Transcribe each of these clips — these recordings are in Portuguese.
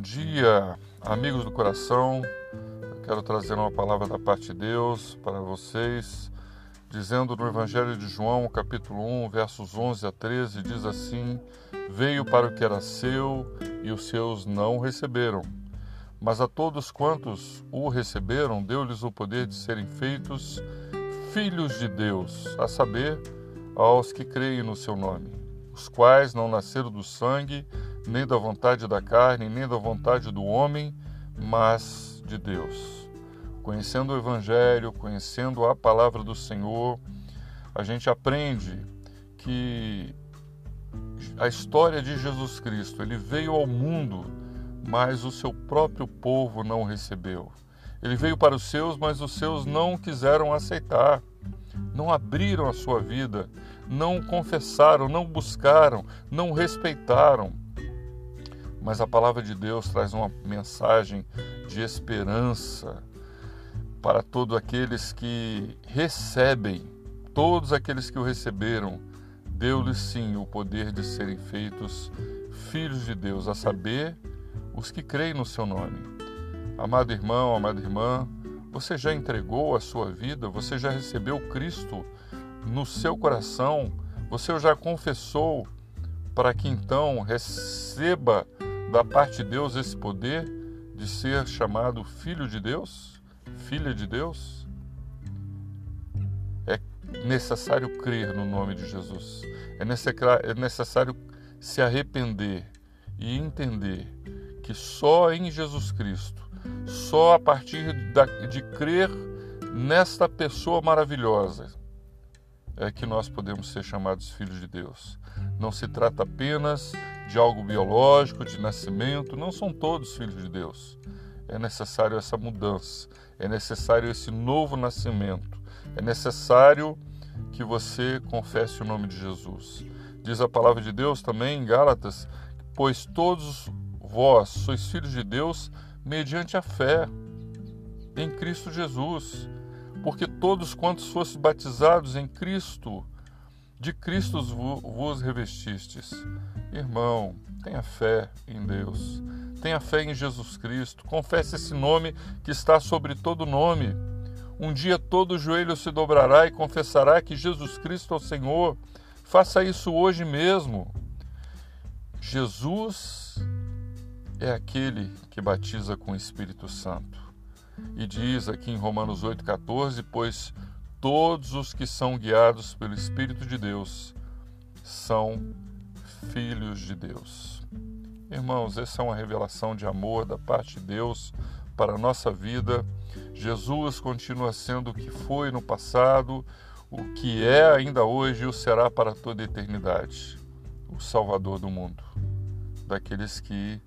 dia, amigos do coração. Eu quero trazer uma palavra da parte de Deus para vocês, dizendo no Evangelho de João, capítulo 1, versos 11 a 13, diz assim: Veio para o que era seu e os seus não receberam. Mas a todos quantos o receberam, deu-lhes o poder de serem feitos filhos de Deus, a saber, aos que creem no seu nome, os quais não nasceram do sangue, nem da vontade da carne, nem da vontade do homem, mas de Deus. Conhecendo o Evangelho, conhecendo a palavra do Senhor, a gente aprende que a história de Jesus Cristo, ele veio ao mundo, mas o seu próprio povo não recebeu. Ele veio para os seus, mas os seus não quiseram aceitar, não abriram a sua vida, não confessaram, não buscaram, não respeitaram. Mas a palavra de Deus traz uma mensagem de esperança para todos aqueles que recebem, todos aqueles que o receberam, deu-lhes sim o poder de serem feitos filhos de Deus, a saber, os que creem no seu nome. Amado irmão, amada irmã, você já entregou a sua vida? Você já recebeu Cristo no seu coração? Você já confessou para que então receba da parte de Deus esse poder de ser chamado filho de Deus, filha de Deus? É necessário crer no nome de Jesus. É, é necessário se arrepender e entender que só em Jesus Cristo, só a partir de crer nesta pessoa maravilhosa, é que nós podemos ser chamados filhos de Deus. Não se trata apenas de algo biológico, de nascimento, não são todos filhos de Deus. É necessário essa mudança, é necessário esse novo nascimento, é necessário que você confesse o nome de Jesus. Diz a palavra de Deus também em Gálatas: Pois todos vós sois filhos de Deus mediante a fé em Cristo Jesus porque todos quantos fostes batizados em Cristo, de Cristo vos revestistes. Irmão, tenha fé em Deus, tenha fé em Jesus Cristo, confesse esse nome que está sobre todo nome. Um dia todo joelho se dobrará e confessará que Jesus Cristo é o Senhor. Faça isso hoje mesmo. Jesus é aquele que batiza com o Espírito Santo. E diz aqui em Romanos 8,14: Pois todos os que são guiados pelo Espírito de Deus são filhos de Deus. Irmãos, essa é uma revelação de amor da parte de Deus para a nossa vida. Jesus continua sendo o que foi no passado, o que é ainda hoje e o será para toda a eternidade o Salvador do mundo, daqueles que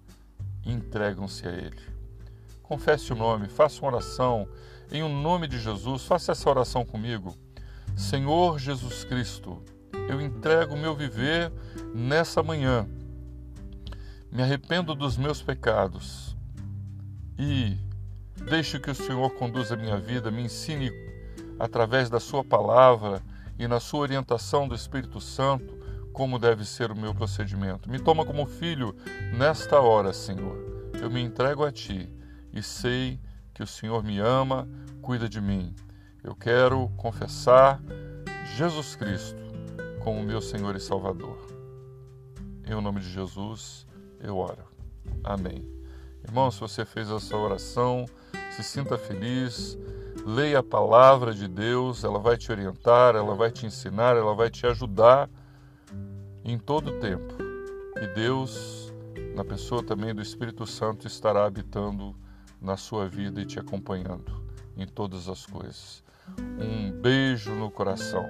entregam-se a Ele confesse o nome, faça uma oração em o um nome de Jesus, faça essa oração comigo. Senhor Jesus Cristo, eu entrego o meu viver nessa manhã. Me arrependo dos meus pecados e deixo que o Senhor conduza a minha vida, me ensine através da Sua palavra e na Sua orientação do Espírito Santo como deve ser o meu procedimento. Me toma como filho nesta hora, Senhor. Eu me entrego a Ti e sei que o Senhor me ama, cuida de mim. Eu quero confessar Jesus Cristo como meu Senhor e Salvador. Em nome de Jesus, eu oro. Amém. Irmão, se você fez essa oração, se sinta feliz, leia a palavra de Deus, ela vai te orientar, ela vai te ensinar, ela vai te ajudar em todo o tempo. E Deus, na pessoa também do Espírito Santo, estará habitando na sua vida e te acompanhando em todas as coisas. Um beijo no coração.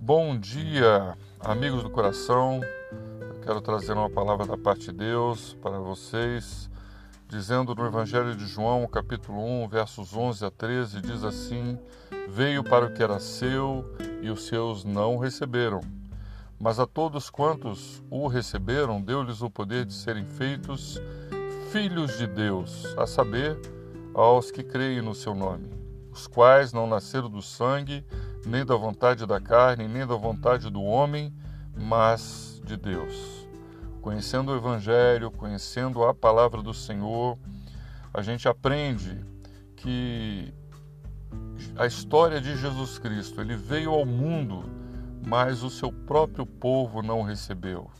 Bom dia, amigos do coração. Quero trazer uma palavra da parte de Deus para vocês dizendo no Evangelho de João, capítulo 1, versos 11 a 13, diz assim: Veio para o que era seu e os seus não receberam. Mas a todos quantos o receberam, deu-lhes o poder de serem feitos filhos de Deus, a saber, aos que creem no seu nome, os quais não nasceram do sangue, nem da vontade da carne, nem da vontade do homem, mas de Deus. Conhecendo o Evangelho, conhecendo a palavra do Senhor, a gente aprende que a história de Jesus Cristo, ele veio ao mundo, mas o seu próprio povo não recebeu.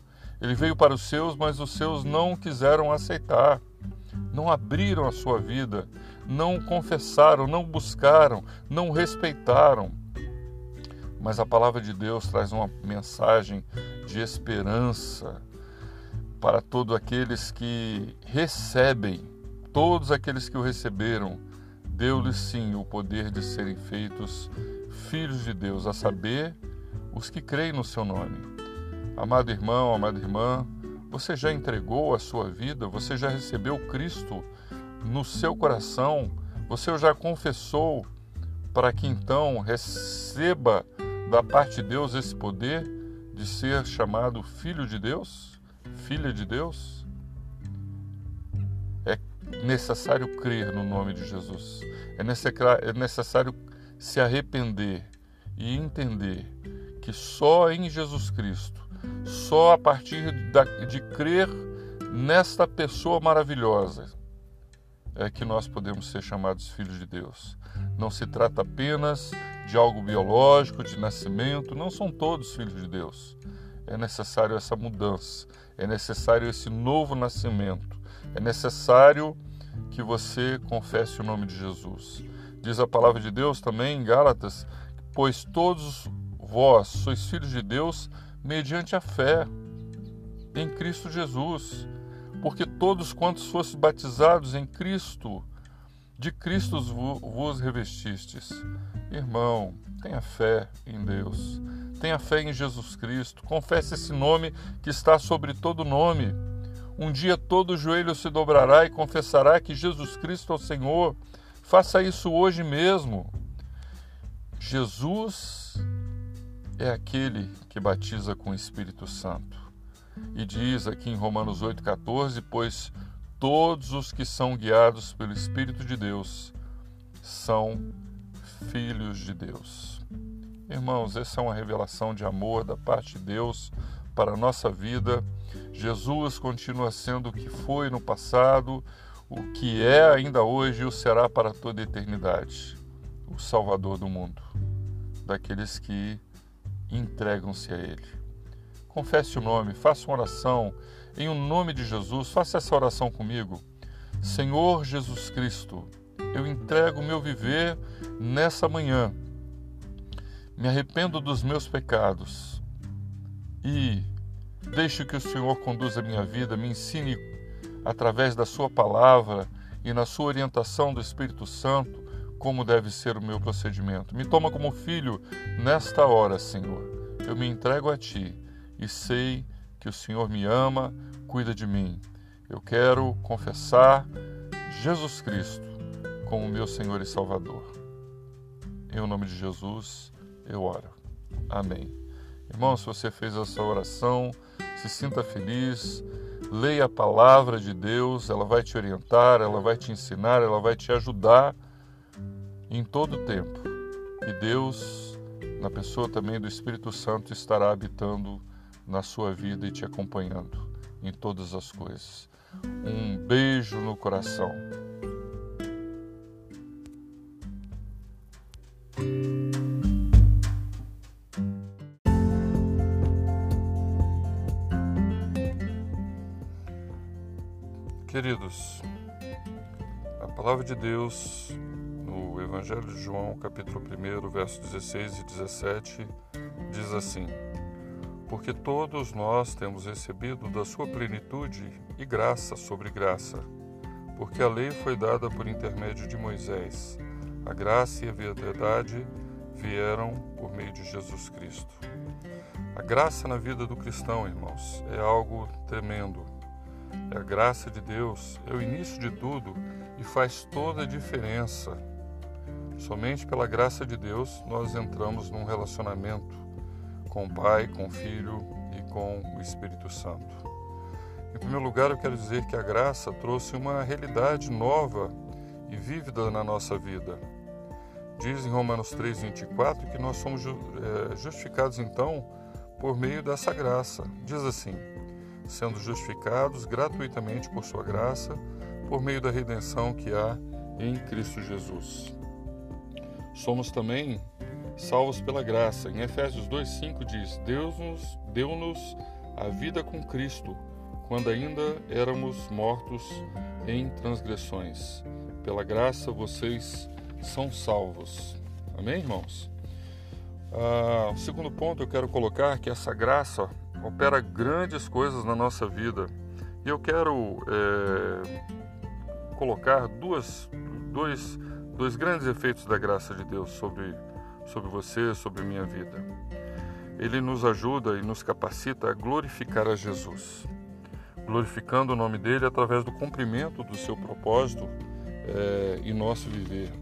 Ele veio para os seus, mas os seus não quiseram aceitar, não abriram a sua vida, não confessaram, não buscaram, não respeitaram. Mas a palavra de Deus traz uma mensagem de esperança para todos aqueles que recebem, todos aqueles que o receberam, deu-lhes sim o poder de serem feitos filhos de Deus, a saber, os que creem no seu nome. Amado irmão, amada irmã, você já entregou a sua vida? Você já recebeu Cristo no seu coração? Você já confessou para que então receba da parte de Deus esse poder de ser chamado filho de Deus? Filha de Deus? É necessário crer no nome de Jesus. É, é necessário se arrepender e entender que só em Jesus Cristo só a partir de crer nesta pessoa maravilhosa é que nós podemos ser chamados filhos de Deus. Não se trata apenas de algo biológico, de nascimento, não são todos filhos de Deus. É necessário essa mudança, é necessário esse novo nascimento, é necessário que você confesse o nome de Jesus. Diz a palavra de Deus também em Gálatas: Pois todos vós sois filhos de Deus mediante a fé em Cristo Jesus. Porque todos quantos fostes batizados em Cristo, de Cristo vos revestistes. Irmão, tenha fé em Deus, tenha fé em Jesus Cristo, confesse esse nome que está sobre todo nome. Um dia todo joelho se dobrará e confessará que Jesus Cristo é o Senhor. Faça isso hoje mesmo. Jesus é aquele que batiza com o Espírito Santo. E diz aqui em Romanos 8,14: Pois todos os que são guiados pelo Espírito de Deus são filhos de Deus. Irmãos, essa é uma revelação de amor da parte de Deus para a nossa vida. Jesus continua sendo o que foi no passado, o que é ainda hoje e o será para toda a eternidade o Salvador do mundo, daqueles que entregam-se a Ele. Confesse o nome, faça uma oração em o um nome de Jesus, faça essa oração comigo. Senhor Jesus Cristo, eu entrego o meu viver nessa manhã. Me arrependo dos meus pecados e deixe que o Senhor conduza a minha vida, me ensine através da Sua palavra e na Sua orientação do Espírito Santo como deve ser o meu procedimento. Me toma como filho nesta hora, Senhor. Eu me entrego a Ti e sei que o Senhor me ama, cuida de mim. Eu quero confessar Jesus Cristo como meu Senhor e Salvador. Em nome de Jesus, eu oro. Amém. Irmão, se você fez essa oração, se sinta feliz, leia a palavra de Deus, ela vai te orientar, ela vai te ensinar, ela vai te ajudar em todo o tempo. E Deus, na pessoa também do Espírito Santo, estará habitando na sua vida e te acompanhando em todas as coisas. Um beijo no coração. Queridos, a palavra de Deus no Evangelho de João, capítulo 1, versos 16 e 17, diz assim: Porque todos nós temos recebido da sua plenitude e graça sobre graça, porque a lei foi dada por intermédio de Moisés, a graça e a verdade vieram por meio de Jesus Cristo. A graça na vida do cristão, irmãos, é algo tremendo. É a graça de Deus, é o início de tudo e faz toda a diferença. Somente pela graça de Deus nós entramos num relacionamento com o Pai, com o Filho e com o Espírito Santo. Em primeiro lugar, eu quero dizer que a graça trouxe uma realidade nova e vívida na nossa vida. Diz em Romanos 3,24 que nós somos eh, justificados então por meio dessa graça. Diz assim: sendo justificados gratuitamente por Sua graça, por meio da redenção que há em Cristo Jesus. Somos também salvos pela graça. Em Efésios 2,5 diz: Deus nos deu-nos a vida com Cristo, quando ainda éramos mortos em transgressões. Pela graça vocês são salvos. Amém, irmãos? Ah, o segundo ponto eu quero colocar que essa graça opera grandes coisas na nossa vida. E eu quero é, colocar duas, dois, dois grandes efeitos da graça de Deus sobre, sobre você, sobre minha vida. Ele nos ajuda e nos capacita a glorificar a Jesus, glorificando o nome dele através do cumprimento do seu propósito é, em nosso viver.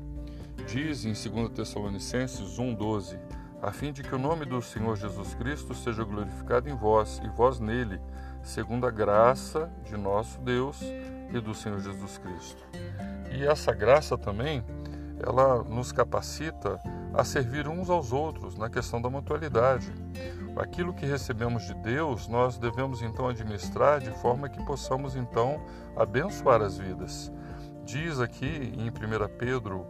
Diz em 2 Tessalonicenses 1,12: a fim de que o nome do Senhor Jesus Cristo seja glorificado em vós e vós nele, segundo a graça de nosso Deus e do Senhor Jesus Cristo. E essa graça também, ela nos capacita a servir uns aos outros na questão da mutualidade. Aquilo que recebemos de Deus, nós devemos então administrar de forma que possamos então abençoar as vidas. Diz aqui em 1 Pedro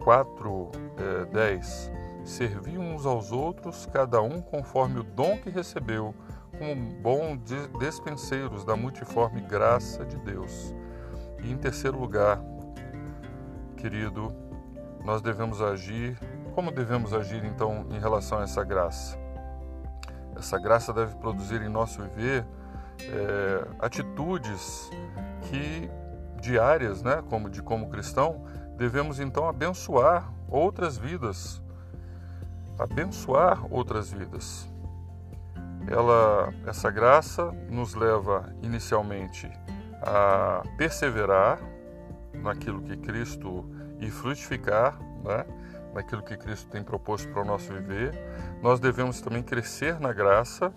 4, é, 10, Servi uns aos outros, cada um conforme o dom que recebeu, como bons despenseiros da multiforme graça de Deus. E em terceiro lugar, querido, nós devemos agir. Como devemos agir então em relação a essa graça? Essa graça deve produzir em nosso viver é, atitudes que diárias, né, como de como cristão, devemos então abençoar outras vidas abençoar outras vidas. Ela, essa graça nos leva inicialmente a perseverar naquilo que Cristo e frutificar, né? naquilo que Cristo tem proposto para o nosso viver. Nós devemos também crescer na graça,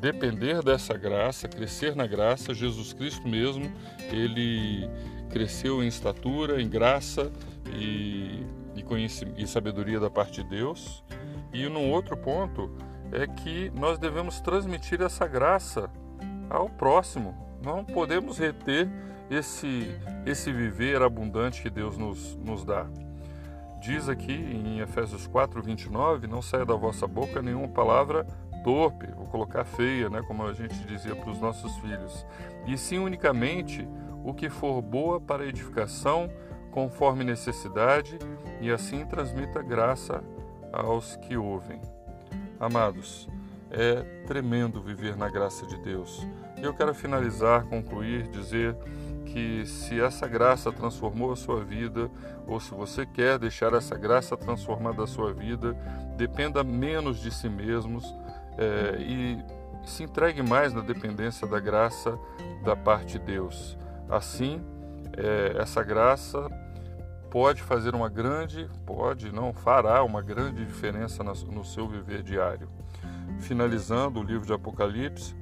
depender dessa graça, crescer na graça. Jesus Cristo mesmo, ele cresceu em estatura, em graça e e, sabedoria da parte de Deus. E num outro ponto é que nós devemos transmitir essa graça ao próximo. Não podemos reter esse, esse viver abundante que Deus nos, nos dá. Diz aqui em Efésios 4, 29, não saia da vossa boca nenhuma palavra torpe, vou colocar feia, né, como a gente dizia para os nossos filhos, e sim unicamente o que for boa para edificação, conforme necessidade, e assim transmita graça aos que ouvem. Amados, é tremendo viver na graça de Deus. E eu quero finalizar, concluir, dizer que se essa graça transformou a sua vida, ou se você quer deixar essa graça transformar a sua vida, dependa menos de si mesmos é, e se entregue mais na dependência da graça da parte de Deus. Assim, é, essa graça pode fazer uma grande, pode, não fará uma grande diferença no seu viver diário. Finalizando o livro de Apocalipse,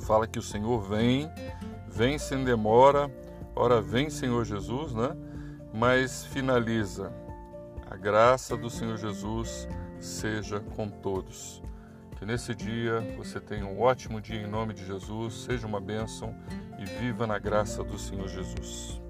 fala que o Senhor vem, vem sem demora, ora vem Senhor Jesus, né? Mas finaliza, a graça do Senhor Jesus seja com todos. Que nesse dia você tenha um ótimo dia em nome de Jesus, seja uma bênção e viva na graça do Senhor Jesus.